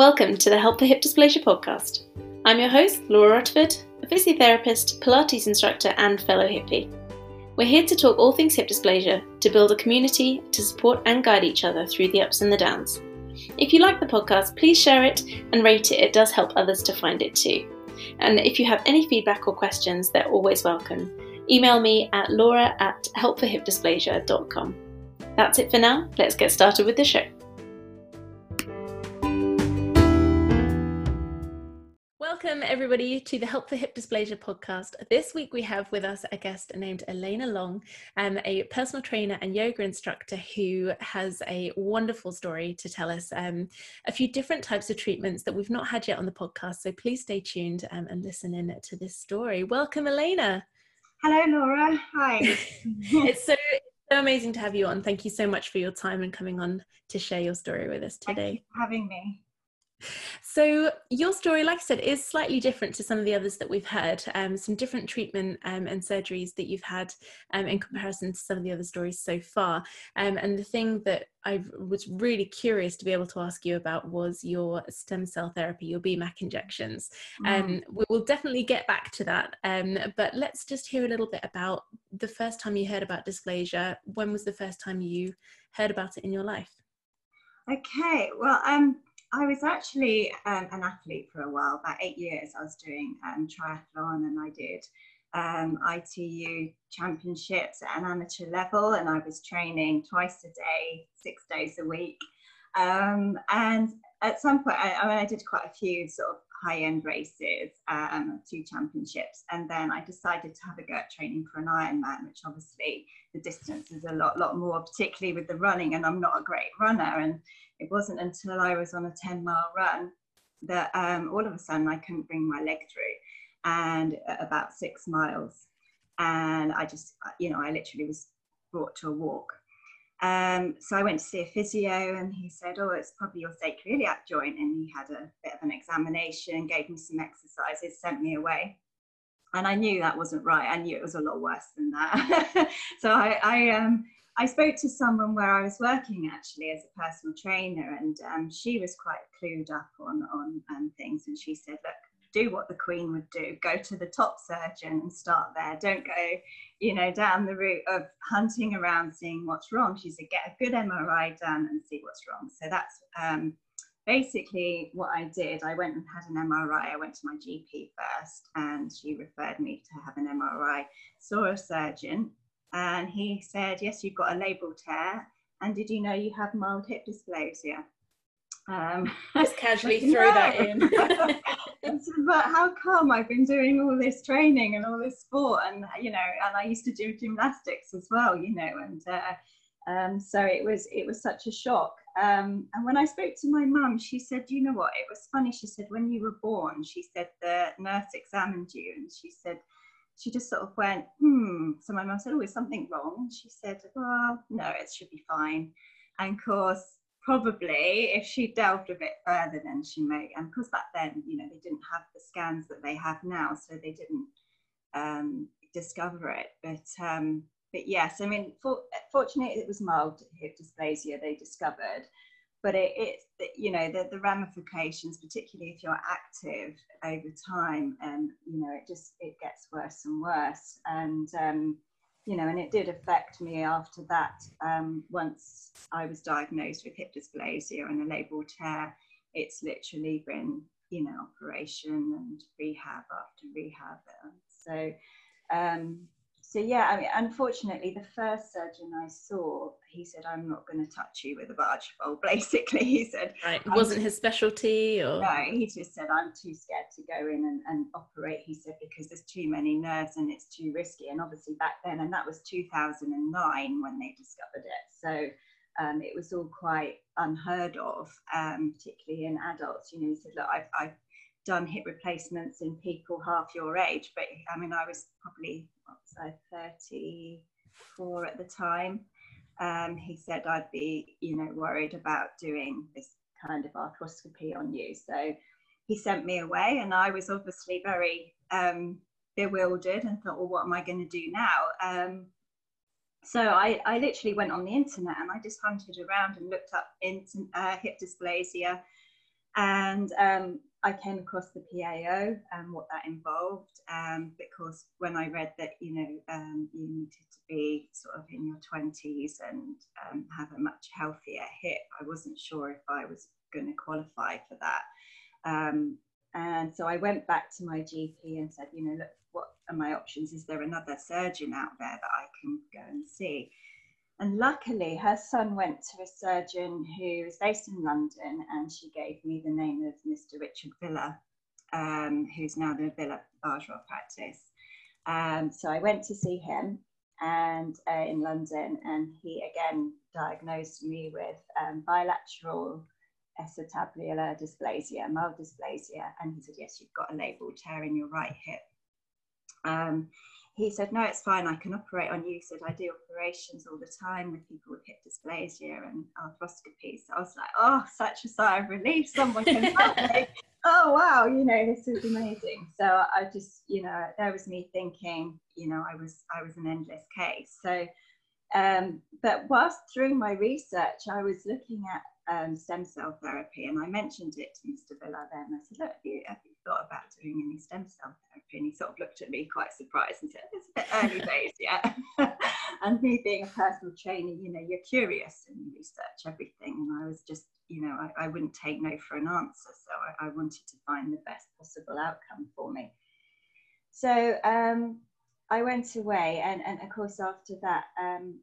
Welcome to the Help for Hip Dysplasia podcast. I'm your host, Laura Rutherford, a physiotherapist, Pilates instructor, and fellow hippie. We're here to talk all things hip dysplasia, to build a community, to support and guide each other through the ups and the downs. If you like the podcast, please share it and rate it, it does help others to find it too. And if you have any feedback or questions, they're always welcome. Email me at laura at helpforhipdysplasia.com. That's it for now, let's get started with the show. Everybody, to the Help for Hip Dysplasia podcast. This week we have with us a guest named Elena Long, um, a personal trainer and yoga instructor who has a wonderful story to tell us. Um, a few different types of treatments that we've not had yet on the podcast, so please stay tuned um, and listen in to this story. Welcome, Elena. Hello, Laura. Hi. it's so so amazing to have you on. Thank you so much for your time and coming on to share your story with us today. having me. So, your story, like I said, is slightly different to some of the others that we've heard. Um, some different treatment um, and surgeries that you've had um, in comparison to some of the other stories so far. Um, and the thing that I was really curious to be able to ask you about was your stem cell therapy, your BMAC injections. Mm. Um, we will definitely get back to that. Um, but let's just hear a little bit about the first time you heard about dysplasia. When was the first time you heard about it in your life? Okay, well, um, I was actually um, an athlete for a while, about eight years. I was doing um, triathlon and I did um, ITU championships at an amateur level, and I was training twice a day, six days a week. Um, and at some point, I, I, mean, I did quite a few sort of high end races, um, two championships, and then I decided to have a go at training for an Ironman, which obviously the distance is a lot, lot more, particularly with the running, and I'm not a great runner. And it wasn't until I was on a 10 mile run that um, all of a sudden I couldn't bring my leg through and about six miles. And I just, you know, I literally was brought to a walk. Um, so I went to see a physio and he said, Oh, it's probably your sacroiliac joint. And he had a bit of an examination, gave me some exercises, sent me away. And I knew that wasn't right. I knew it was a lot worse than that. so I, I um, I spoke to someone where I was working actually as a personal trainer, and um, she was quite clued up on on um, things. And she said, "Look, do what the Queen would do: go to the top surgeon and start there. Don't go, you know, down the route of hunting around, seeing what's wrong." She said, "Get a good MRI done and see what's wrong." So that's um, basically what I did. I went and had an MRI. I went to my GP first, and she referred me to have an MRI. Saw a surgeon and he said, Yes, you've got a labral tear. And did you know you have mild hip dysplasia? Um, Just casually throw that in. but how come I've been doing all this training and all this sport, and you know, and I used to do gymnastics as well, you know, and uh, um, so it was it was such a shock. Um, and when I spoke to my mum, she said, you know what? It was funny. She said, when you were born, she said the nurse examined you, and she said she just sort of went, hmm. So my mum said, oh, is something wrong? She said, well, no, it should be fine. And of course, probably if she delved a bit further, then she may. And of course, back then, you know, they didn't have the scans that they have now, so they didn't um, discover it. But um, but yes, I mean, for, fortunately, it was mild hip dysplasia they discovered but it, it you know the, the ramifications particularly if you're active over time and you know it just it gets worse and worse. And um, you know and it did affect me after that um, once i was diagnosed with hip dysplasia and a labral tear it's literally been you know operation and rehab after rehab. So um, so yeah, I mean, unfortunately, the first surgeon I saw, he said, "I'm not going to touch you with a barge pole." Basically, he said, "Right, it wasn't his specialty." Or no, he just said, "I'm too scared to go in and, and operate." He said because there's too many nerves and it's too risky. And obviously back then, and that was 2009 when they discovered it. So um, it was all quite unheard of, um, particularly in adults. You know, he said, "Look, I've, I've done hip replacements in people half your age, but I mean, I was probably what was I, 34 at the time. Um, he said I'd be, you know, worried about doing this kind of arthroscopy on you. So he sent me away, and I was obviously very um, bewildered and thought, well, what am I going to do now? Um, so I, I literally went on the internet and I just hunted around and looked up into, uh, hip dysplasia And um, I came across the PAO and what that involved um, because when I read that, you know, um, you needed to be sort of in your 20s and um, have a much healthier hip, I wasn't sure if I was going to qualify for that. Um, and so I went back to my GP and said, you know, look, what are my options? Is there another surgeon out there that I can go and see? And luckily, her son went to a surgeon who is based in London, and she gave me the name of Mr. Richard Villar, um, who's now the Villar Bajwa practice. Um, so I went to see him and uh, in London, and he again diagnosed me with um, bilateral acetabular dysplasia, mild dysplasia, and he said, "Yes, you've got a labral tear in your right hip." He said, no, it's fine, I can operate on you. He said, I do operations all the time with people with hip dysplasia and arthroscopy. So I was like, oh, such a sigh of relief, someone can help me. oh, wow, you know, this is amazing. So I just, you know, there was me thinking, you know, I was, I was an endless case. So, um, but whilst through my research, I was looking at um, stem cell therapy and I mentioned it to Mr. Villar then. I said, look, have you, have you thought about doing any stem cell therapy? And he sort of looked at me quite surprised and said, it's a bit early days yet. and me being a personal trainer, you know, you're curious and you research everything. And I was just, you know, I, I wouldn't take no for an answer. So I, I, wanted to find the best possible outcome for me. So um, I went away and, and of course after that, um,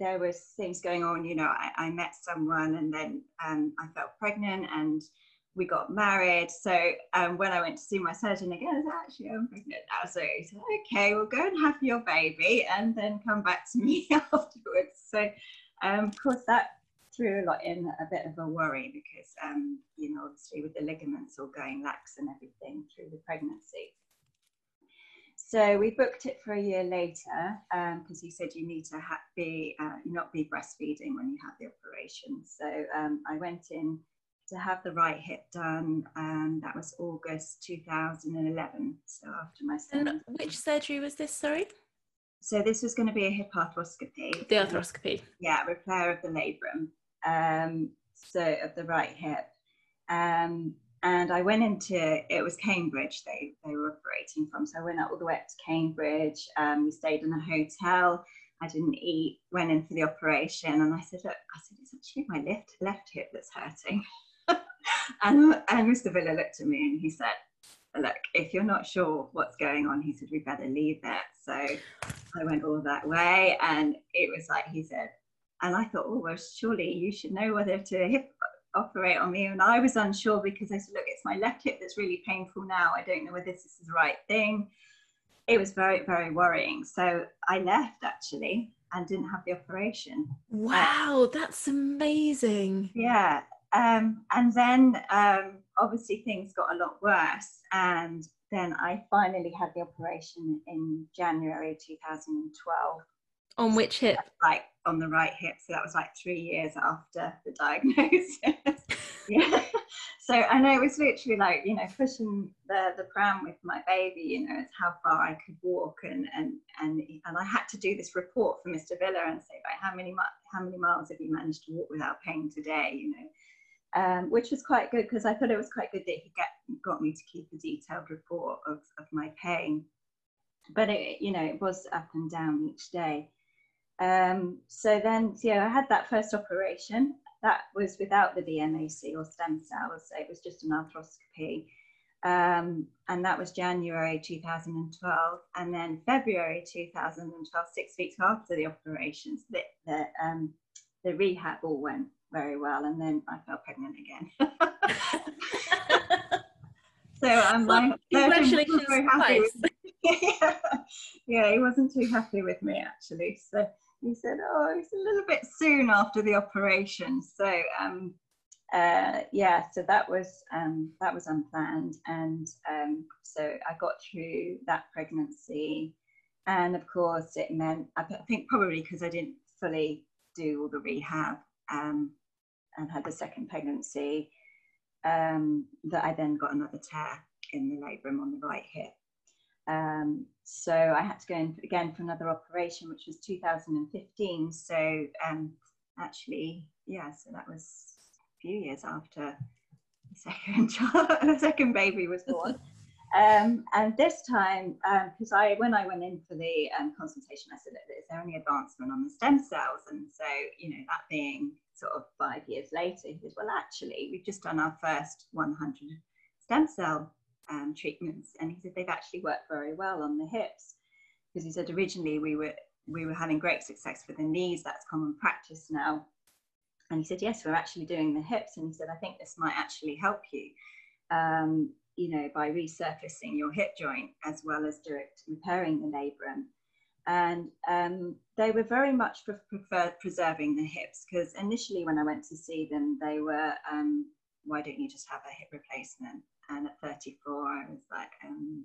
there was things going on, you know, I, I met someone and then um, I felt pregnant and we got married. So um, when I went to see my surgeon again, I said, actually, I'm pregnant now. So he said, okay, well, go and have your baby and then come back to me afterwards. So, um, of course, that threw a lot in a bit of a worry because, um, you know, obviously with the ligaments all going lax and everything through the pregnancy. So we booked it for a year later because um, he said you need to ha- be uh, not be breastfeeding when you have the operation. So um, I went in to have the right hip done. and that was August 2011. So after my son. And which surgery was this? Sorry. So this was going to be a hip arthroscopy. The arthroscopy. Yeah, repair of the labrum. Um, so of the right hip. Um, and I went into it was Cambridge they, they were operating from. So I went all the way up to Cambridge. Um, we stayed in a hotel. I didn't eat, went in for the operation, and I said, Look, I said, it's actually my left left hip that's hurting. and, and Mr. Villar looked at me and he said, Look, if you're not sure what's going on, he said, We better leave it. So I went all that way, and it was like he said, and I thought, oh, well, surely you should know whether to hip operate on me. And I was unsure because I said, look, it's my left hip that's really painful now. I don't know whether this is the right thing. It was very, very worrying. So I left actually and didn't have the operation. Wow, that's amazing. Yeah. Um, and then um, obviously things got a lot worse. And then I finally had the operation in January 2012. On which hip? Like on the right hip. So that was like three years after the diagnosis. yeah. So and it was literally like, you know, pushing the, the pram with my baby, you know, it's how far I could walk and and and and I had to do this report for Mr. Villar and say, like, how many how many miles have you managed to walk without pain today, you know? Um, which was quite good because I thought it was quite good that he get, got me to keep a detailed report of, of my pain. But it, you know, it was up and down each day. Um, so then, yeah, I had that first operation. That was without the BMAC or stem cells. So it was just an arthroscopy. Um, and that was January 2012. And then February 2012, six weeks after the operations, the, the, um, the rehab all went very well. And then I fell pregnant again. so I'm well, like, congratulations very happy yeah. yeah, he wasn't too happy with me actually. So he said, "Oh, it's a little bit soon after the operation." So um, uh, yeah, so that was um, that was unplanned, and um, so I got through that pregnancy, and of course it meant I think probably because I didn't fully do all the rehab um, and had the second pregnancy, um, that I then got another tear in the labrum on the right hip. Um, so I had to go in again for another operation, which was 2015. So um, actually, yeah, so that was a few years after the second child, the second baby was born. Um, and this time, because um, I when I went in for the um, consultation, I said, "Is there any advancement on the stem cells?" And so, you know, that being sort of five years later, he said, "Well, actually, we've just done our first 100 stem cell um, treatments, and he said they've actually worked very well on the hips." Because he said originally we were we were having great success with the knees. That's common practice now. And he said, yes, we're actually doing the hips. And he said, I think this might actually help you. Um, you know, by resurfacing your hip joint as well as direct repairing the labrum. And um, they were very much pre- preferred preserving the hips because initially when I went to see them, they were, um, why don't you just have a hip replacement? And at 34, I was like, um,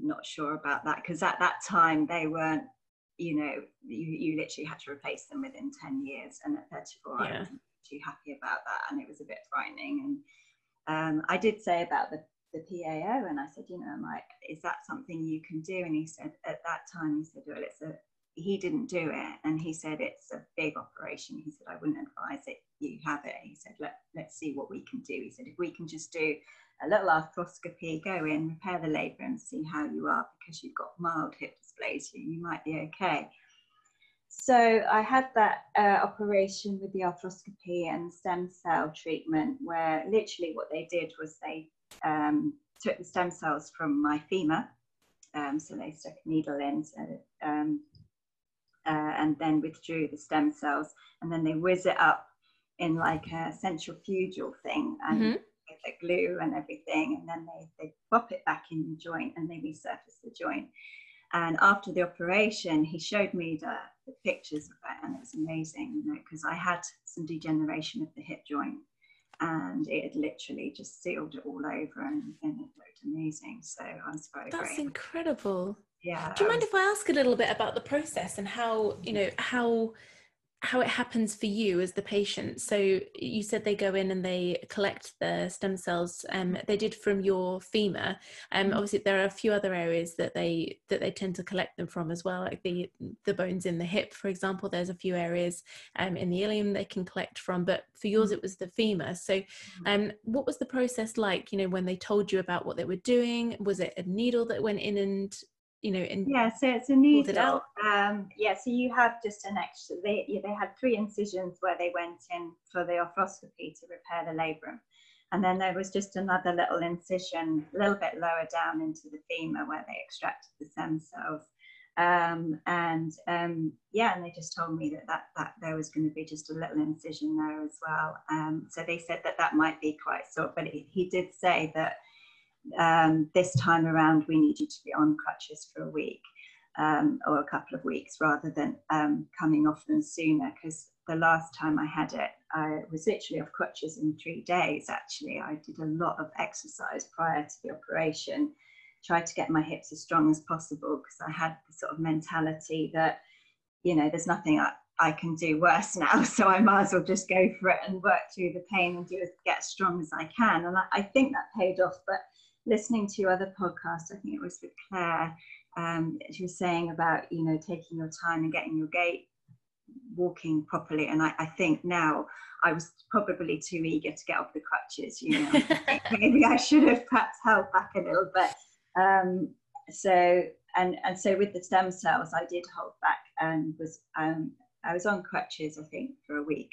not sure about that because at that time they weren't, you know, you, you literally had to replace them within 10 years. And at 34, yeah. I wasn't too happy about that. And it was a bit frightening. And um, I did say about the the PAO and I said, you know, I'm like, is that something you can do? And he said, at that time, he said, well, it's a, he didn't do it. And he said, it's a big operation. He said, I wouldn't advise it. You have it. He said, Let, let's see what we can do. He said, if we can just do a little arthroscopy, go in, repair the labrum and see how you are because you've got mild hip dysplasia, you might be okay. So I had that uh, operation with the arthroscopy and stem cell treatment where literally what they did was they um, took the stem cells from my femur. Um, so they stuck a needle in so, um, uh, and then withdrew the stem cells. And then they whiz it up in like a centrifugal thing and mm-hmm. The glue and everything. And then they, they pop it back in the joint and they resurface the joint. And after the operation, he showed me the, the pictures of it, and it was amazing, you know, because I had some degeneration of the hip joint and it had literally just sealed it all over and, and it looked amazing. So I was very That's incredible. Yeah. Do you mind if I ask a little bit about the process and how, you know, how how it happens for you as the patient. So you said they go in and they collect the stem cells. Um, they did from your femur. Um, mm-hmm. obviously, there are a few other areas that they that they tend to collect them from as well, like the the bones in the hip, for example. There's a few areas um, in the ilium they can collect from, but for yours mm-hmm. it was the femur. So, mm-hmm. um, what was the process like? You know, when they told you about what they were doing, was it a needle that went in and you know, and yeah, so it's a needle. Um, yeah, so you have just an extra. They they had three incisions where they went in for the arthroscopy to repair the labrum, and then there was just another little incision a little bit lower down into the femur where they extracted the stem cells. Um, and um, yeah, and they just told me that, that that there was going to be just a little incision there as well. Um, so they said that that might be quite sore, but he, he did say that um, this time around we need you to be on crutches for a week um, or a couple of weeks rather than um, coming off them sooner because the last time I had it, I was literally off crutches in three days. Actually, I did a lot of exercise prior to the operation, tried to get my hips as strong as possible because I had the sort of mentality that, you know, there's nothing I, I can do worse now, so I might as well just go for it and work through the pain and do get as strong as I can. And I, I think that paid off, but listening to your other podcasts, I think it was with Claire, um, she was saying about, you know, taking your time and getting your gait walking properly. And I, I think now I was probably too eager to get off the crutches, you know, maybe I should have perhaps held back a little bit. Um, so, and, and so with the stem cells, I did hold back and was, um, I was on crutches, I think, for a week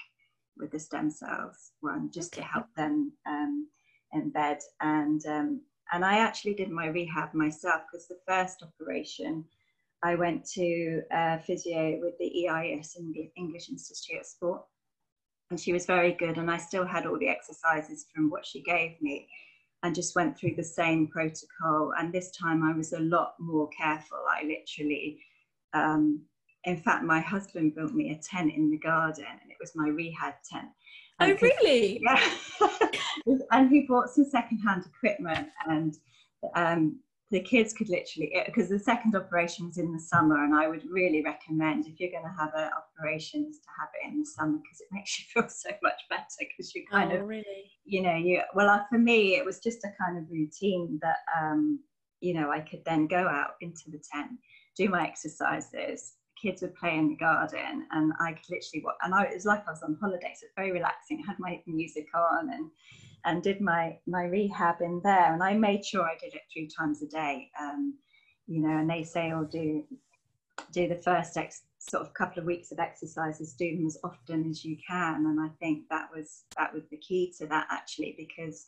with the stem cells one just to help them um, embed and um, and I actually did my rehab myself because the first operation, I went to uh, physio with the EIS, English Institute of Sport. And she was very good. And I still had all the exercises from what she gave me and just went through the same protocol. And this time I was a lot more careful. I literally, um, in fact, my husband built me a tent in the garden and it was my rehab tent. Oh, really? Yeah. and he bought some secondhand equipment, and um, the kids could literally, because the second operation was in the summer, and I would really recommend if you're going to have an operation, is to have it in the summer because it makes you feel so much better because you kind oh, of, really? you know, you, well, uh, for me, it was just a kind of routine that, um, you know, I could then go out into the tent, do my exercises, kids would play in the garden and I could literally watch, and I, it was like I was on holiday, so it's very relaxing. I had my music on and and did my my rehab in there, and I made sure I did it three times a day. Um, you know, and they say, "I'll oh, do do the first ex- sort of couple of weeks of exercises, do them as often as you can." And I think that was that was the key to that actually, because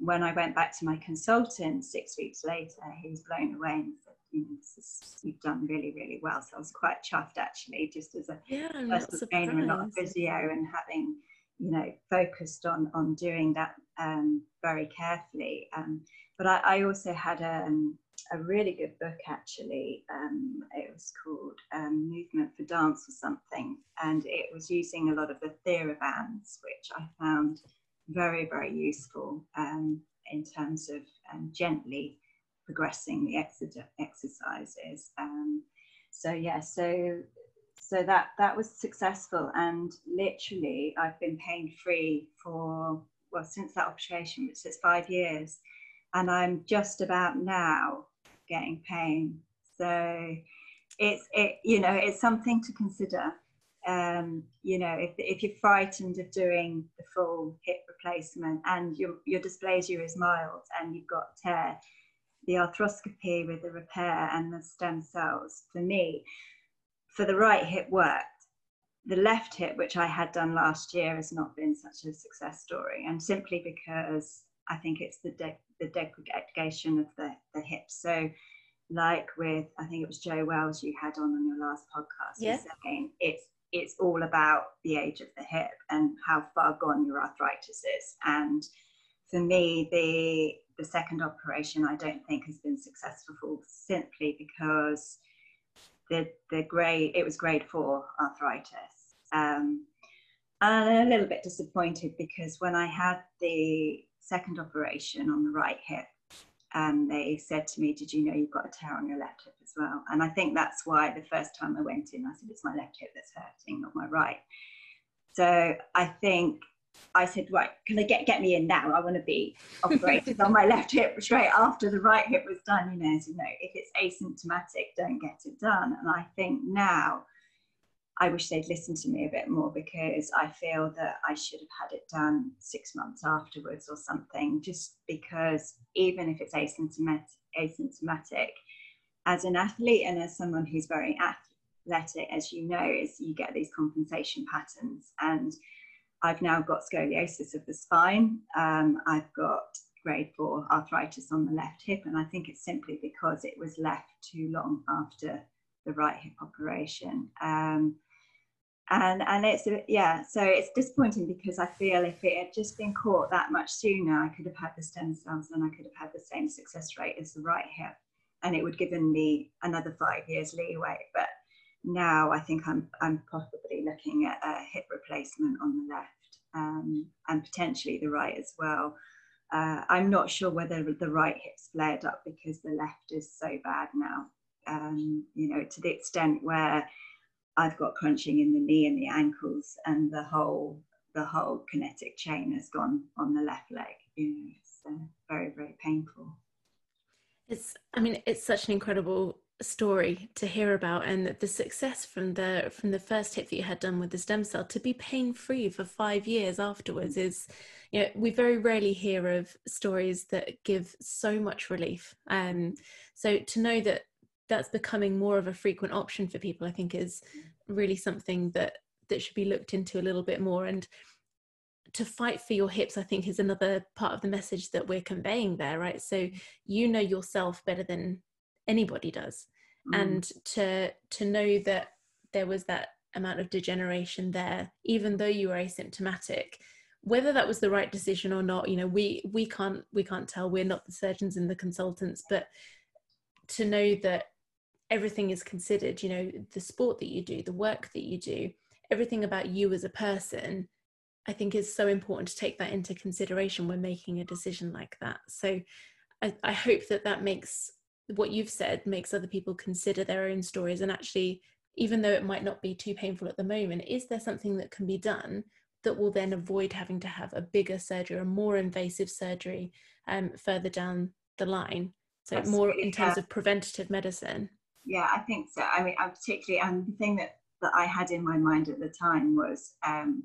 when I went back to my consultant six weeks later, he was blown away and said, you know, is, you've done really, really well. So I was quite chuffed actually, just as a yeah, personal trainer and not a physio and having, you know, focused on on doing that um, very carefully. Um, but I, I, also had a, um, a really good book actually. Um, it was called um, Movement for Dance or something, and it was using a lot of the therabands, which I found very, very useful um, in terms of gently progressing the exercises. Um, so yeah, so so that that was successful, and literally I've been pain free for well since that operation, which is five years, and I'm just about now getting pain. So it's it you know it's something to consider. Um, you know, if, if you're frightened of doing the full hip replacement and your, your dysplasia is mild and you've got tear, the arthroscopy with the repair and the stem cells for me for the right hip worked. The left hip which i had done last year has not been such a success story and simply because i think it's the de- the degradation of the, the hip. So like with i think it was joe wells you had on on your last podcast yeah. saying it's it's all about the age of the hip and how far gone your arthritis is. And for me the the second operation I don't think has been successful simply because the the grade it was grade four arthritis. Um, and a little bit disappointed because when I had the second operation on the right hip, um, they said to me, "Did you know you've got a tear on your left hip as well?" And I think that's why the first time I went in, I said, "It's my left hip that's hurting, not my right." So I think I said, right, can they get, get me in now? I want to be operated on my left hip straight after the right hip was done. You know, so, you know, if it's asymptomatic, don't get it done. And I think now I wish they'd listened to me a bit more because I feel that I should have had it done six months afterwards or something, just because even if it's asymptomatic, asymptomatic as an athlete and as someone who's very athletic, as you know, is you get these compensation patterns and I've now got scoliosis of the spine. Um, I've got grade four arthritis on the left hip, and I think it's simply because it was left too long after the right hip operation. Um, and and it's yeah, so it's disappointing because I feel if it had just been caught that much sooner, I could have had the stem cells and I could have had the same success rate as the right hip, and it would have given me another five years leeway. But now I think I'm, I'm possibly looking at a hip replacement on the left um, and potentially the right as well. Uh, I'm not sure whether the right hip's flared up because the left is so bad now, um, you know, to the extent where I've got crunching in the knee and the ankles and the whole the whole kinetic chain has gone on the left leg. You know, it's uh, very, very painful. It's, I mean, it's such an incredible story to hear about and the success from the from the first hip that you had done with the stem cell to be pain free for five years afterwards is you know we very rarely hear of stories that give so much relief. Um so to know that that's becoming more of a frequent option for people i think is really something that that should be looked into a little bit more. And to fight for your hips i think is another part of the message that we're conveying there right? So you know yourself better than anybody does mm. and to to know that there was that amount of degeneration there even though you were asymptomatic whether that was the right decision or not you know we we can't we can't tell we're not the surgeons and the consultants but to know that everything is considered you know the sport that you do the work that you do everything about you as a person i think is so important to take that into consideration when making a decision like that so I, I hope that that makes what you've said makes other people consider their own stories and actually even though it might not be too painful at the moment is there something that can be done that will then avoid having to have a bigger surgery a more invasive surgery um, further down the line? So more in terms of preventative medicine. Yeah, I think so. I mean, I particularly, and the thing that that I had in my mind at the time was, um,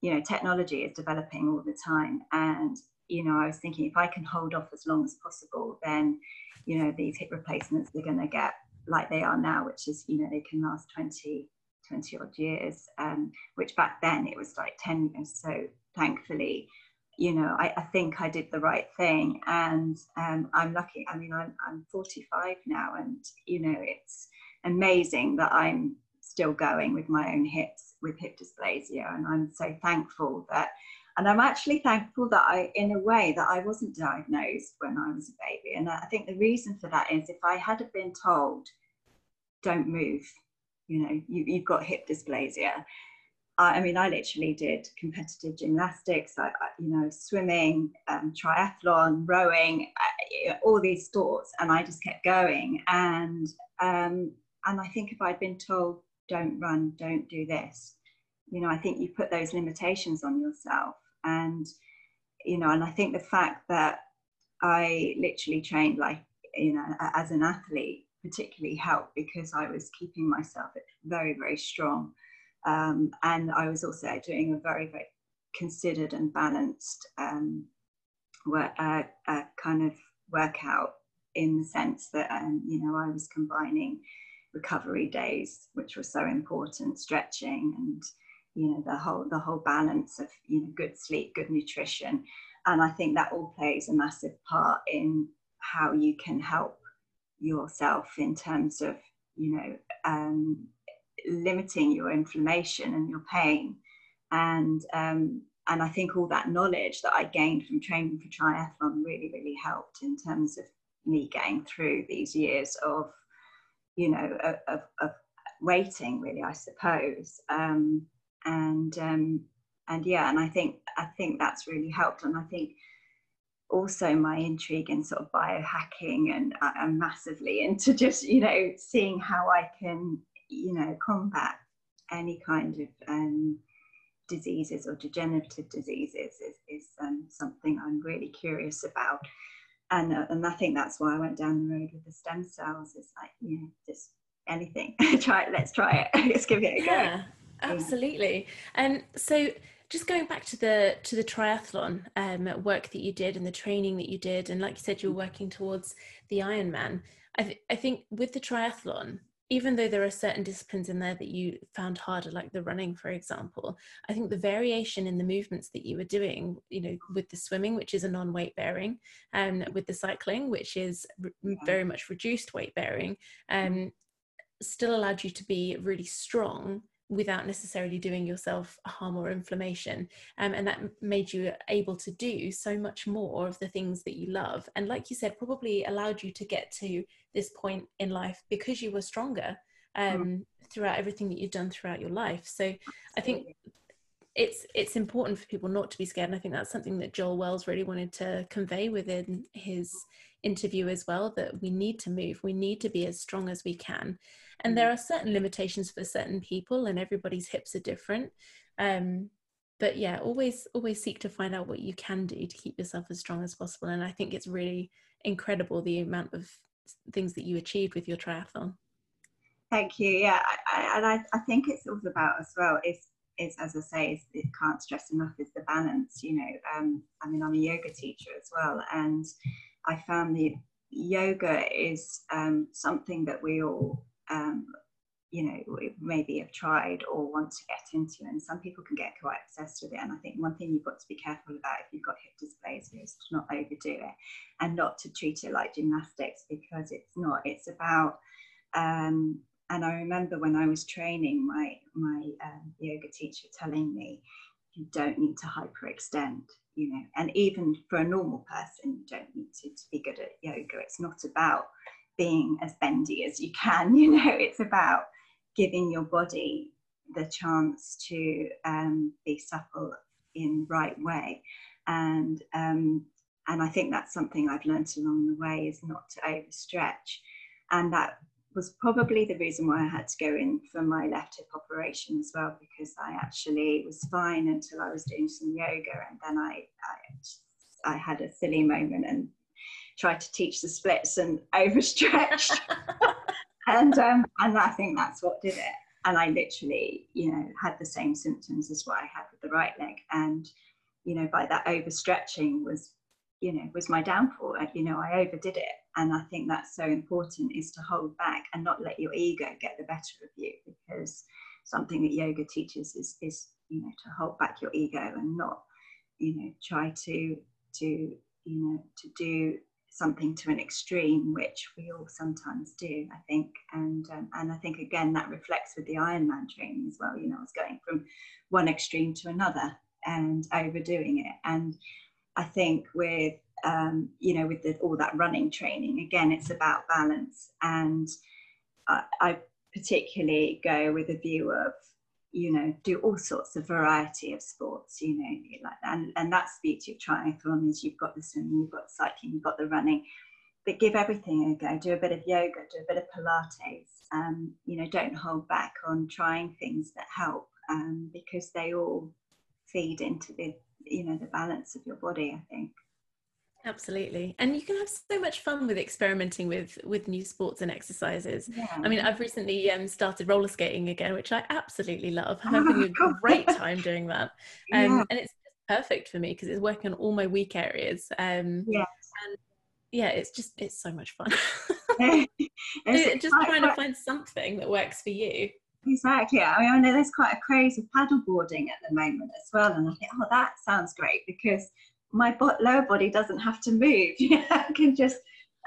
you know, technology is developing all the time, and you know, I was thinking if I can hold off as long as possible, then you know, these hip replacements are going to get like they are now, which is, you know, they can last 20, 20 odd years, um, which back then it was like 10 years. So thankfully, you know, I, I think I did the right thing. And um, I'm lucky. I mean, I'm, I'm 45 now, and, you know, it's amazing that I'm still going with my own hips with hip dysplasia. And I'm so thankful that and I'm actually thankful that I, in a way, that I wasn't diagnosed when I was a baby. And I think the reason for that is if I had been told, don't move, you know, you, have got hip dysplasia. I, I, mean, I literally did competitive gymnastics, I, I, you know, swimming, um, triathlon, rowing, uh, all these sports, and I just kept going. And um, and I think if I'd been told, don't run, don't do this, you know i think you put those limitations on yourself and you know and i think the fact that i literally trained like you know as an athlete particularly helped because i was keeping myself very very strong. Um, and i was also doing a very very considered and balanced um, work, uh, uh, kind of workout in the sense that um, you know i was combining recovery days which were so important stretching and you know the whole the whole balance of you know good sleep good nutrition. And i think that all plays a massive part in how you can help yourself in terms of you know um, limiting your inflammation and your pain. And um, and i think all that knowledge that i gained from training for triathlon really really helped in terms of me getting through these years of you know of, of waiting really i suppose. Um, and um, and yeah, and I think I think that's really helped, and I think also my intrigue in sort of biohacking, and I'm massively into just you know seeing how I can you know combat any kind of um, diseases or degenerative diseases is, is um, something I'm really curious about. And, uh, and I think that's why I went down the road with the stem cells. It's like, you know, just anything. try it, let's try it. let's give it a go. Yeah. Absolutely. And so just going back to the to the triathlon um, work that you did and the training that you did, and like you said, you're working towards the Ironman. I, th- I think with the triathlon, even though there are certain disciplines in there that you found harder, like the running, for example, I think the variation in the movements that you were doing, you know, with the swimming, which is a non-weight bearing, and um, with the cycling, which is re- very much reduced weight bearing, um, still allowed you to be really strong without necessarily doing yourself harm or inflammation. Um, and that made you able to do so much more of the things that you love. And like you said, probably allowed you to get to this point in life because you were stronger um, mm. throughout everything that you've done throughout your life. So I think it's it's important for people not to be scared and i think that's something that joel wells really wanted to convey within his interview as well that we need to move. We need to be as strong as we can. And there mm. are certain limitations for certain people and everybody's hips are different. Um, but yeah always always seek to find out what you can do to keep yourself as strong as possible. And i think it's really incredible the amount of things that you achieved with your triathlon. Thank you. Yeah I, I, and I, I think it's all about as well is is as i say is, it can't stress enough is the balance you know um, i mean i'm a yoga teacher as well and i found the yoga is um, something that we all um, you know maybe have tried or want to get into and some people can get quite obsessed with it. And i think one thing you've got to be careful about if you've got hip dysplasia is to not overdo it and not to treat it like gymnastics because it's not. It's about um, and i remember when i was training my my um, yoga teacher telling me you don't need to hyperextend you know and even for a normal person you don't need to, to be good at yoga it's not about being as bendy as you can. You know, it's about giving your body the chance to um, be supple in right way. And um, and I think that's something I've learned along the way is not to overstretch. And that was probably the reason why I had to go in for my left hip operation as well, because I actually was fine until I was doing some yoga, and then I I, I had a silly moment and tried to teach the splits and overstretched. and um, and I think that's what did it. And I literally, you know, had the same symptoms as what I had with the right leg. And, you know, by that overstretching was, you know, was my downfall. You know, I overdid it. And I think that's so important is to hold back and not let your ego get the better of you because something that yoga teaches is, is you know, to hold back your ego and not, you know, try to, to, you know, to do something to an extreme, which we all sometimes do, I think. And um, and I think again that reflects with the Ironman training as well. You know, I was going from one extreme to another and overdoing it. And I think with um, you know with the, all that running training, again, it's about balance. And I, I particularly go with a view of you know do all sorts of variety of sports you know like and and that's the beauty of triathlon is you've got the swimming you've got the cycling you've got the running but give everything a go. Do a bit of yoga do a bit of pilates. Um, you know don't hold back on trying things that help um, because they all feed into the you know the balance of your body i think. Absolutely. And you can have so much fun with experimenting with with new sports and exercises. Yeah. i mean i've recently um, started roller skating again which i absolutely love. I'm having a great time doing that. Um, yeah. and it's perfect for me because it's working on all my weak areas. Um yes. and yeah it's just it's so much fun. It's just trying to find something that works for you Exactly. I mean, I know there's quite a craze of paddleboarding at the moment as well, and I think, oh, that sounds great because my lower body doesn't have to move. I can just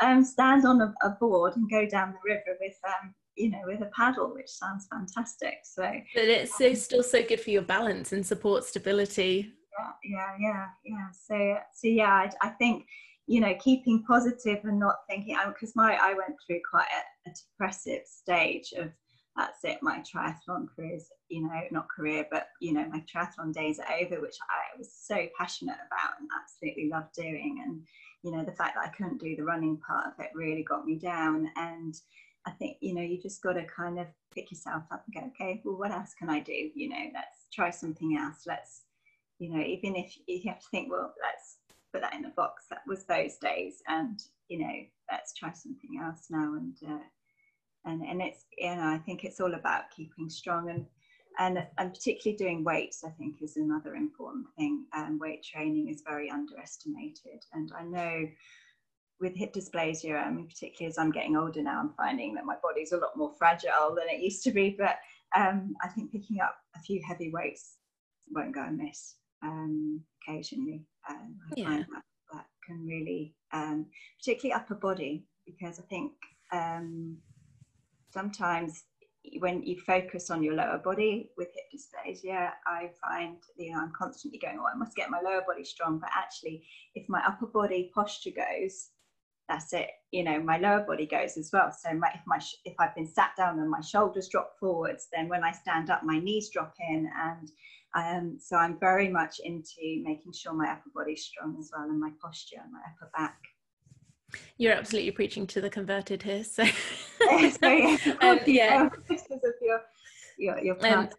um, stand on a, a, board and go down the river with, um, you know, with a paddle, which sounds fantastic. So, but it's so, still so good for your balance and support stability. Yeah, yeah, yeah, yeah. So, so yeah, I, I think you know keeping positive and not thinking because my I went through quite a, a depressive stage of that's it my triathlon career is you know not career but you know my triathlon days are over which i was so passionate about and absolutely loved doing. And you know the fact that i couldn't do the running part of it really got me down. And i think you know you just got to kind of pick yourself up and go okay well what else can i do? You know let's try something else. Let's you know even if you have to think well let's put that in the box. That was those days. And you know let's try something else now. And uh, and and it's you know I think it's all about keeping strong and and and particularly doing weights I think is another important thing. And weight training is very underestimated, and I know with hip dysplasia, I mean particularly as I'm getting older now, I'm finding that my body's a lot more fragile than it used to be. But um, I think picking up a few heavy weights won't go amiss um, occasionally. Um, I yeah. find that, that can really, um, particularly upper body, because I think um, sometimes when you focus on your lower body with hip dysplasia, I find you know I'm constantly going, oh, I must get my lower body strong. But actually, if my upper body posture goes, that's it. You know, my lower body goes as well. So my, if my if I've been sat down and my shoulders drop forwards, then when I stand up, my knees drop in, and um, so I'm very much into making sure my upper body's strong as well, and my posture, and my upper back. You're absolutely preaching to the converted here. So, um, yeah, your your, your um,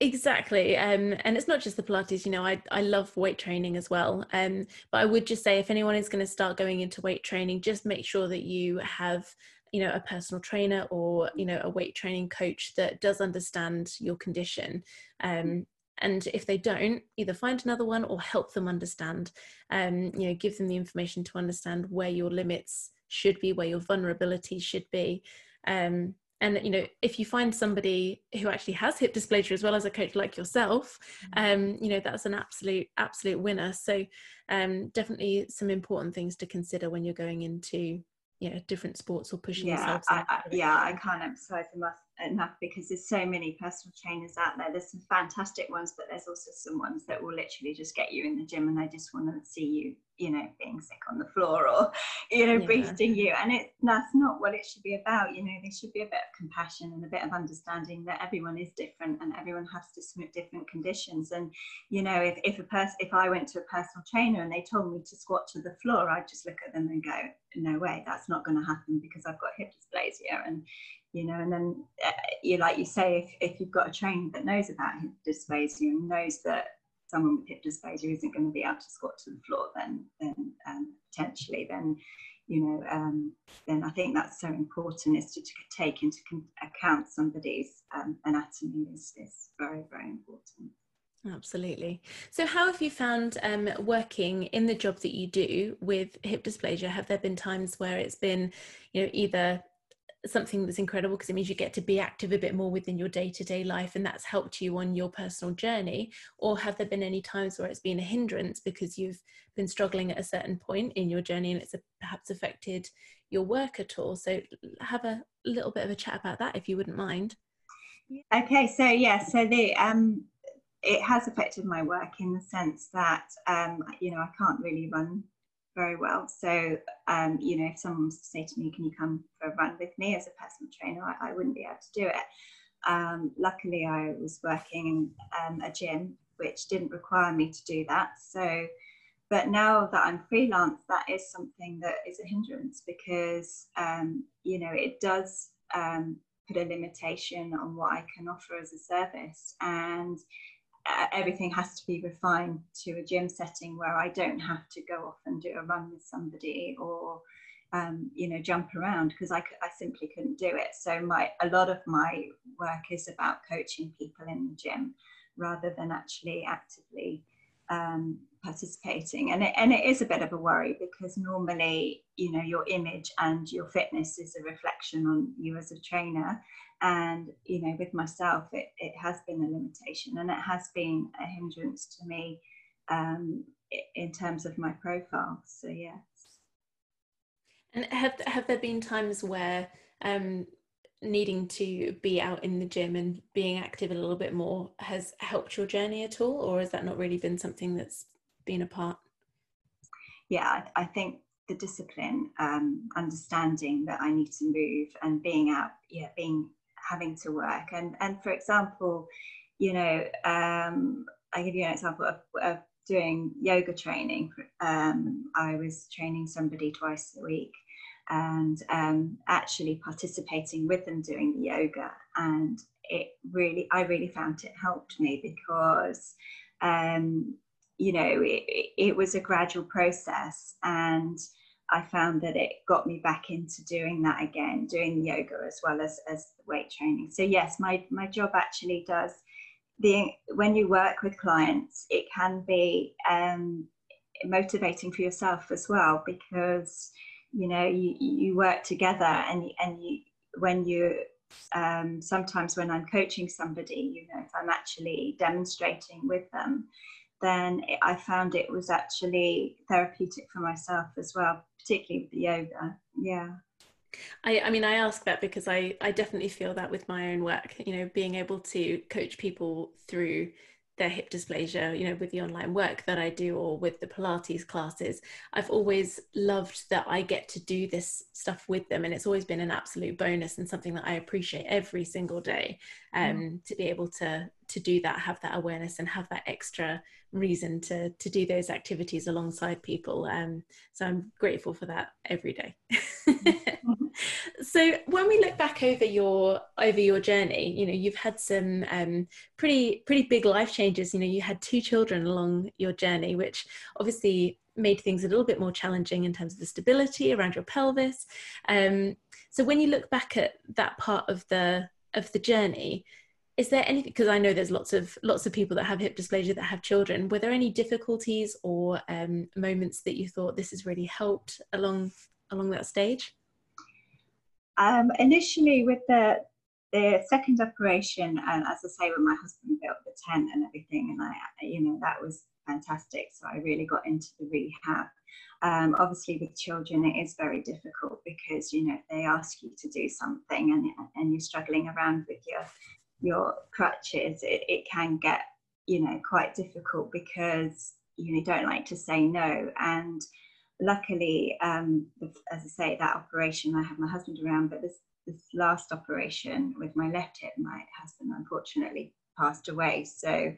exactly um, and it's not just the pilates you know I, I love weight training as well um, but i would just say if anyone is going to start going into weight training just make sure that you have you know a personal trainer or you know a weight training coach that does understand your condition um, and if they don't either find another one or help them understand um, you know give them the information to understand where your limits should be where your vulnerabilities should be. Um, and you know if you find somebody who actually has hip dysplasia as well as a coach like yourself mm-hmm. um, you know that's an absolute absolute winner. So um, definitely some important things to consider when you're going into you know different sports or pushing yeah, yourself I, I, yeah i can't emphasize enough enough because there's so many personal trainers out there. There's some fantastic ones, but there's also some ones that will literally just get you in the gym and they just want to see you, you know, being sick on the floor or, you know, yeah. boosting you. And it that's not what it should be about. You know, there should be a bit of compassion and a bit of understanding that everyone is different and everyone has to different conditions. And, you know, if, if a person if I went to a personal trainer and they told me to squat to the floor, I'd just look at them and go, no way, that's not going to happen because I've got hip dysplasia. And you know and then uh, you like you say if, if you've got a trainer that knows about hip dysplasia and knows that someone with hip dysplasia isn't going to be able to squat to the floor then then um, potentially then you know, um, then I think that's so important is to, to take into account somebody's um, anatomy is, is very, very important. Absolutely. So, how have you found um, working in the job that you do with hip dysplasia? Have there been times where it's been, you know, either something that's incredible because it means you get to be active a bit more within your day to day life and that's helped you on your personal journey? Or have there been any times where it's been a hindrance because you've been struggling at a certain point in your journey and it's a, perhaps affected your work at all? So, have a little bit of a chat about that if you wouldn't mind. Okay, so yeah, so the um it has affected my work in the sense that um, you know I can't really run very well. So um, you know, if someone was to say to me, "Can you come for a run with me?" as a personal trainer, I, I wouldn't be able to do it. Um, luckily, I was working in um, a gym which didn't require me to do that. So, but now that I'm freelance, that is something that is a hindrance because um, you know it does um, put a limitation on what I can offer as a service and everything has to be refined to a gym setting where I don't have to go off and do a run with somebody or um, you know jump around because I, I simply couldn't do it. So my a lot of my work is about coaching people in the gym rather than actually actively um, participating and it, and it is a bit of a worry because normally you know your image and your fitness is a reflection on you as a trainer and you know with myself it, it has been a limitation and it has been a hindrance to me um, in terms of my profile. So yes. And have have there been times where um, needing to be out in the gym and being active a little bit more has helped your journey at all or has that not really been something that's been a part? Yeah i, I think the discipline um, understanding that i need to move and being out yeah being having to work and and for example you know um, i give you an example of, of doing yoga training um, i was training somebody twice a week and um, actually participating with them doing the yoga. And it really, I really found it helped me because, um, you know, it, it was a gradual process. And I found that it got me back into doing that again, doing yoga as well as, as weight training. So yes, my, my job actually does the, when you work with clients, it can be um, motivating for yourself as well because you know you, you work together and and you when you um, sometimes when I'm coaching somebody, you know, if I'm actually demonstrating with them, then I found it was actually therapeutic for myself as well, particularly with yoga. Yeah. I, I mean, I ask that because I, I definitely feel that with my own work, you know, being able to coach people through their hip dysplasia, you know, with the online work that I do or with the Pilates classes, I've always loved that I get to do this stuff with them. And it's always been an absolute bonus and something that I appreciate every single day um, mm. to be able to to do that, have that awareness and have that extra reason to to do those activities alongside people. Um, so I'm grateful for that every day. So when we look back over your over your journey, you know, you've had some um, pretty pretty big life changes. You know, you had two children along your journey, which obviously made things a little bit more challenging in terms of the stability around your pelvis. Um, so when you look back at that part of the of the journey, is there anything because i know there's lots of lots of people that have hip dysplasia that have children were there any difficulties or um, moments that you thought this has really helped along along that stage? Um, initially with the the second operation and as i say when my husband built the tent and everything and i you know that was fantastic. So i really got into the rehab. Um, obviously with children it is very difficult because you know they ask you to do something and, and you're struggling around with your your crutches, it, it can get, you know, quite difficult because you know, don't like to say no. And luckily, um, as I say, that operation, I have my husband around, but this, this last operation with my left hip, my husband unfortunately passed away. So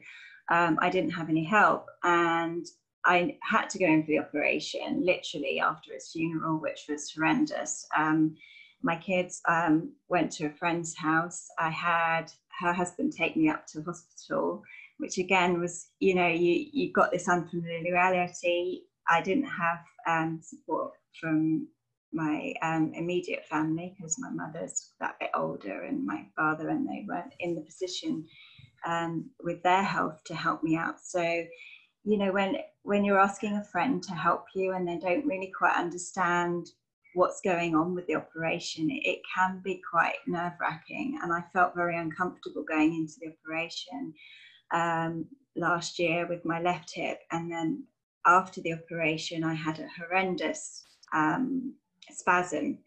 um, I didn't have any help. And I had to go in for the operation literally after his funeral, which was horrendous. Um, my kids um, went to a friend's house. I had her husband take me up to hospital, which again was, you know, you, you got this unfamiliarity. I didn't have um, support from my um, immediate family because my mother's that bit older and my father and they weren't in the position um, with their health to help me out. So you know when when you're asking a friend to help you and they don't really quite understand what's going on with the operation it, it can be quite nerve wracking and i felt very uncomfortable going into the operation um, last year with my left hip and then after the operation i had a horrendous um, spasm.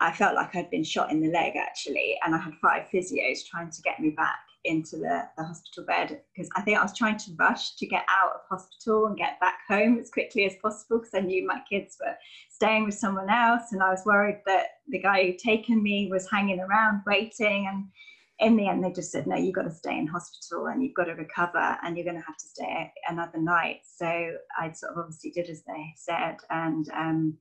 I felt like I'd been shot in the leg actually, and I had five physios trying to get me back into the, the hospital bed because I think I was trying to rush to get out of hospital and get back home as quickly as possible because I knew my kids were staying with someone else, and I was worried that the guy who'd taken me was hanging around waiting. And in the end, they just said, No, you've got to stay in hospital and you've got to recover, and you're going to have to stay another night. So I sort of obviously did as they said, and um,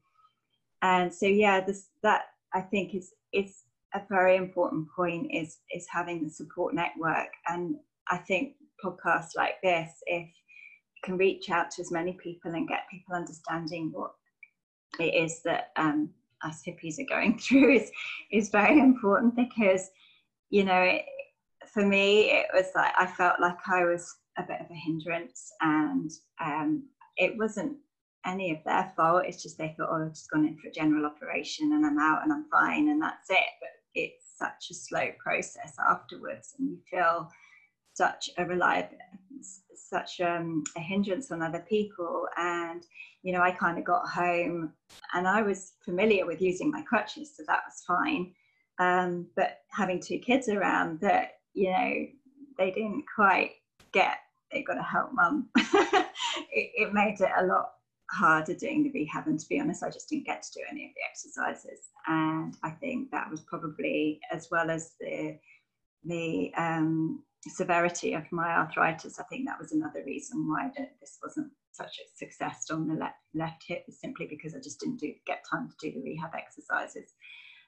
and so yeah this that i think is is a very important point is is having the support network and i think podcasts like this if you can reach out to as many people and get people understanding what it is that um, us hippies are going through is is very important because you know it, for me it was like i felt like i was a bit of a hindrance and um, it wasn't any of their fault. It's just they thought, oh, I've just gone in for a general operation and I'm out and I'm fine and that's it. But it's such a slow process afterwards, and you feel such a reliable, such um, a hindrance on other people. And you know, I kind of got home and I was familiar with using my crutches, so that was fine. Um, but having two kids around that, you know, they didn't quite get. They got to help mum. it, it made it a lot harder doing the rehab and to be honest i just didn't get to do any of the exercises and i think that was probably as well as the the um, severity of my arthritis i think that was another reason why this wasn't such a success on the left left hip simply because i just didn't do get time to do the rehab exercises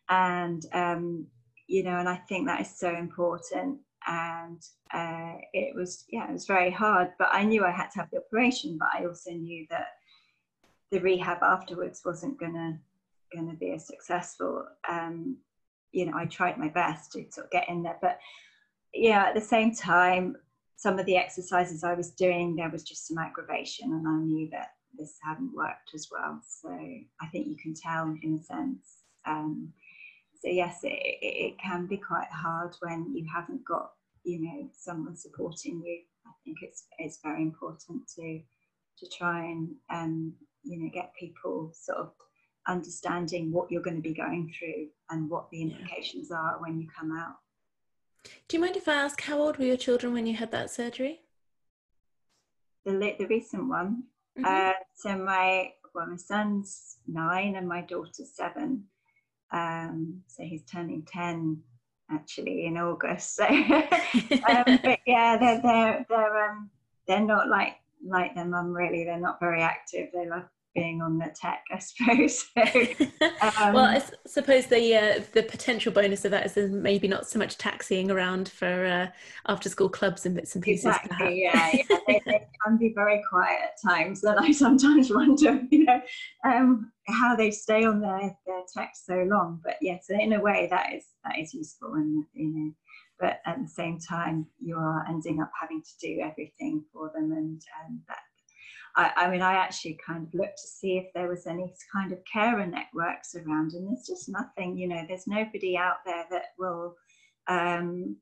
and um, you know and i think that is so important and uh, it was yeah it was very hard but i knew i had to have the operation but i also knew that the rehab afterwards wasn't gonna gonna be as successful. Um, you know, I tried my best to sort of get in there, but yeah, at the same time, some of the exercises I was doing, there was just some aggravation, and I knew that this hadn't worked as well. So I think you can tell in a sense. Um, so yes, it, it, it can be quite hard when you haven't got you know someone supporting you. I think it's it's very important to to try and um, you know get people sort of understanding what you're going to be going through and what the implications yeah. are when you come out. Do you mind if I ask how old were your children when you had that surgery? The the recent one. Mm-hmm. Uh, so my well, my son's nine and my daughter's seven. Um, so he's turning ten actually in August. So, um, but yeah, they're they're they're um, they're not like like their mum really. They're not very active. They love being on the tech, I suppose. um, well, I suppose the uh, the potential bonus of that is maybe not so much taxiing around for uh, after school clubs and bits and pieces. Exactly. Yeah, yeah. They, they, can be very quiet at times, and I sometimes wonder, you know, um, how they stay on their their tech so long. But yes, in a way, that is that is useful, and you know. But at the same time, you are ending up having to do everything for them, and, and that I, I, mean, I actually kind of looked to see if there was any kind of carer networks around, and there's just nothing. You know, there's nobody out there that will. Um,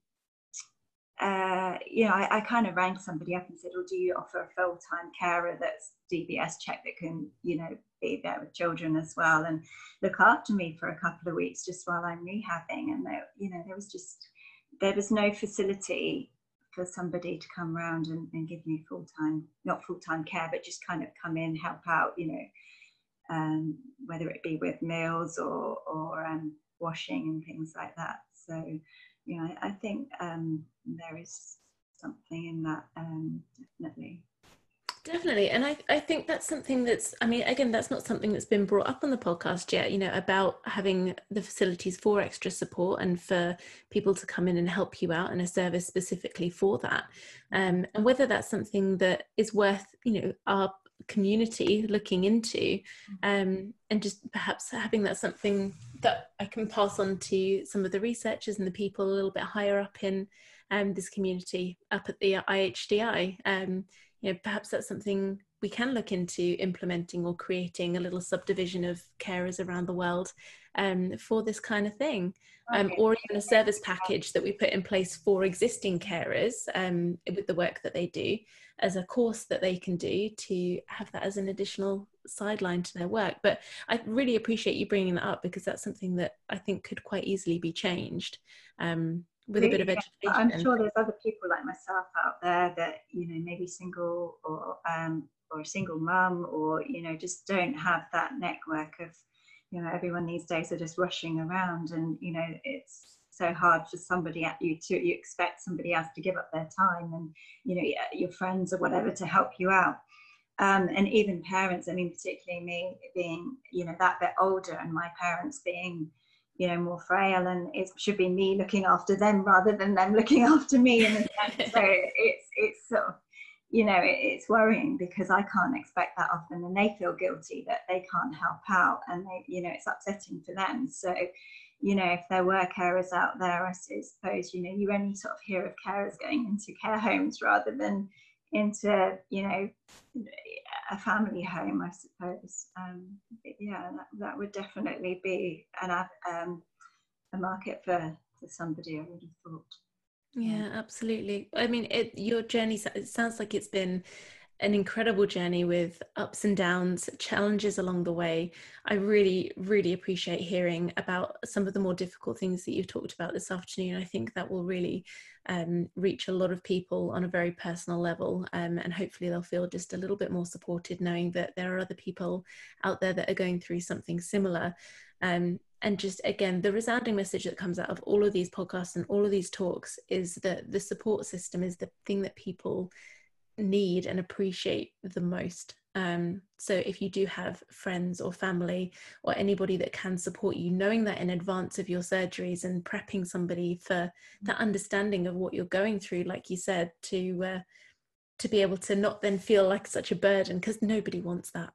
uh, you know, I, I kind of rang somebody up and said, "Well, do you offer a full-time carer that's DBS check that can, you know, be there with children as well and look after me for a couple of weeks just while I'm rehabbing?" And there, you know, there was just there was no facility for somebody to come around and, and give me full time, not full time care, but just kind of come in, help out, you know, um, whether it be with meals or, or um, washing and things like that. So, you know, I, I think um, there is something in that, um, definitely. Definitely. And I, I think that's something that's, I mean, again, that's not something that's been brought up on the podcast yet, you know, about having the facilities for extra support and for people to come in and help you out in a service specifically for that. Um, and whether that's something that is worth, you know, our, community looking into um, and just perhaps having that something that I can pass on to some of the researchers and the people a little bit higher up in um, this community up at the IHDI. Um, you know, perhaps that's something we can look into implementing or creating a little subdivision of carers around the world um, for this kind of thing, um, or even a service package that we put in place for existing carers um, with the work that they do as a course that they can do to have that as an additional sideline to their work. But I really appreciate you bringing that up because that's something that I think could quite easily be changed. Um, with a bit of education. I'm sure there's other people like myself out there that you know maybe single or um, or a single mum or you know just don't have that network of you know everyone these days are just rushing around and you know it's so hard for somebody at you to you expect somebody else to give up their time and you know your friends or whatever to help you out um, and even parents i mean particularly me being you know that bit older and my parents being you know more frail and it should be me looking after them rather than them looking after me and so it's it's sort of you know it, it's worrying because i can't expect that often and they feel guilty that they can't help out and they you know it's upsetting for them. So you know if there were carers out there i suppose you know you only sort of hear of carers going into care homes rather than into you know a family home i suppose um, yeah that, that would definitely be an um, a market for for somebody i would have thought yeah, absolutely. I mean, it, your journey it sounds like it's been an incredible journey with ups and downs, challenges along the way. I really, really appreciate hearing about some of the more difficult things that you've talked about this afternoon. I think that will really um, reach a lot of people on a very personal level, um, and hopefully they'll feel just a little bit more supported knowing that there are other people out there that are going through something similar. Um, and just again the resounding message that comes out of all of these podcasts and all of these talks is that the support system is the thing that people need and appreciate the most. Um, so if you do have friends or family or anybody that can support you knowing that in advance of your surgeries and prepping somebody for that understanding of what you're going through like you said to uh, to be able to not then feel like such a burden because nobody wants that.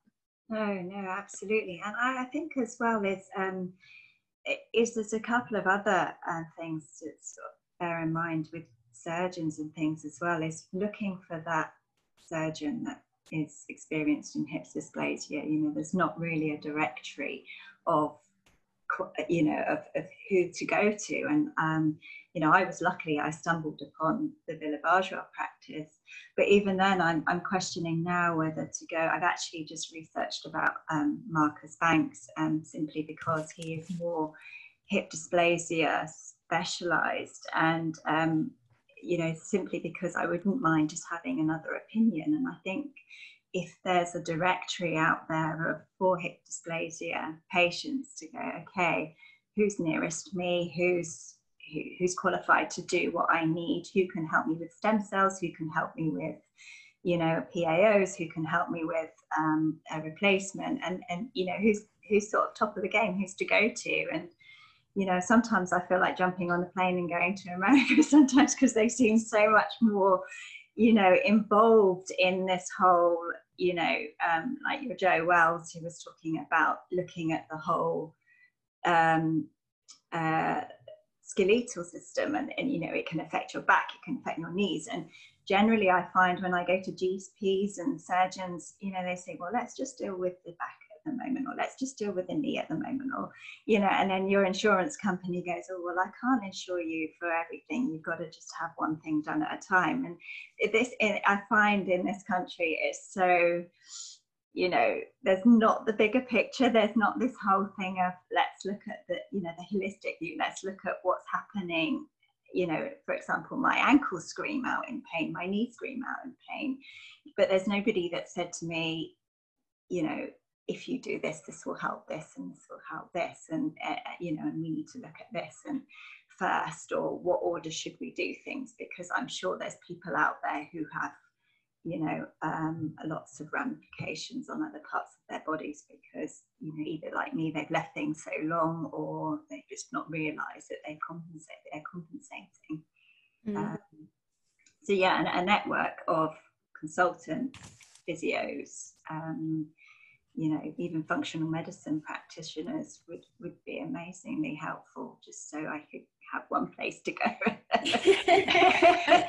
No no absolutely. And i, I think as well is um is there's a couple of other uh, things to sort of bear in mind with surgeons and things as well is looking for that surgeon that is experienced in hips dysplasia. You know, there's not really a directory of you know of, of who to go to. And um, you know i was lucky i stumbled upon the Villar Bajwa practice. But even then I'm, I'm questioning now whether to go. I've actually just researched about um, Marcus Bankes um, simply because he is more hip dysplasia specialized. And um, you know simply because i wouldn't mind just having another opinion. And i think if there's a directory out there of for hip dysplasia patients to go, okay, who's nearest me, who's who, who's qualified to do what I need, who can help me with stem cells, who can help me with, you know, PAOs, who can help me with um, a replacement, and and you know who's who's sort of top of the game, who's to go to, and you know sometimes I feel like jumping on the plane and going to America sometimes because they seem so much more you know, involved in this whole, you know, um, like your Joe Wells, who was talking about looking at the whole um, uh, skeletal system, and, and you know, it can affect your back, it can affect your knees, and generally, I find when I go to GPs and surgeons, you know, they say, well, let's just deal with the back the moment or let's just deal with the knee at the moment or you know and then your insurance company goes oh well i can't insure you for everything. You've got to just have one thing done at a time. And this i find in this country is so you know there's not the bigger picture. There's not this whole thing of let's look at the you know the holistic view. Let's look at what's happening you know for example my ankles scream out in pain my knees scream out in pain. But there's nobody that said to me you know if you do this, this will help this, and this will help this, and uh, you know, and we need to look at this and first, or what order should we do things? Because I'm sure there's people out there who have, you know, um, lots of ramifications on other parts of their bodies because you know, either like me, they've left things so long, or they just not realise that they compensate, they're compensating. Mm. Um, so yeah, and a network of consultants physios um, you know, even functional medicine practitioners would, would be amazingly helpful just so I could have one place to go.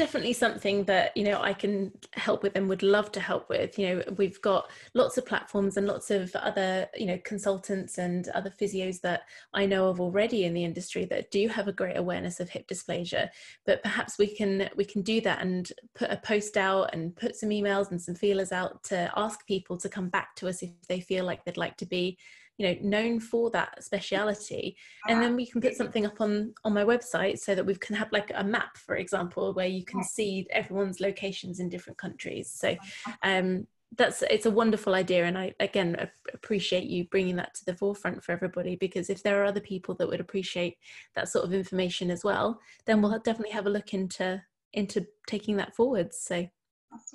definitely something that you know I can help with and would love to help with. You know, we've got lots of platforms and lots of other you know consultants and other physios that I know of already in the industry that do have a great awareness of hip dysplasia. But perhaps we can we can do that and put a post out and put some emails and some feelers out to ask people to come back to us if they feel like they'd like to be you know known for that speciality. And then we can put something up on on my website so that we can have like a map for example where you can see everyone's locations in different countries. So um that's it's a wonderful idea. And i again appreciate you bringing that to the forefront for everybody because if there are other people that would appreciate that sort of information as well then we'll definitely have a look into into taking that forward. So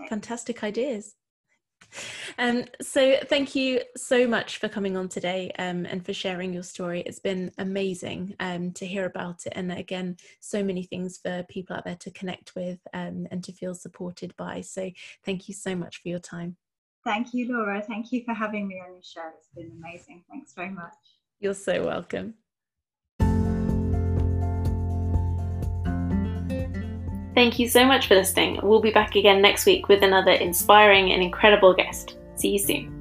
fantastic ideas um, so thank you so much for coming on today um, and for sharing your story. It's been amazing um, to hear about it, and again, so many things for people out there to connect with um, and to feel supported by. So thank you so much for your time. Thank you, Laura. Thank you for having me on your show. It's been amazing. Thanks very much. You're so welcome. Thank you so much for listening. We'll be back again next week with another inspiring and incredible guest. See you soon.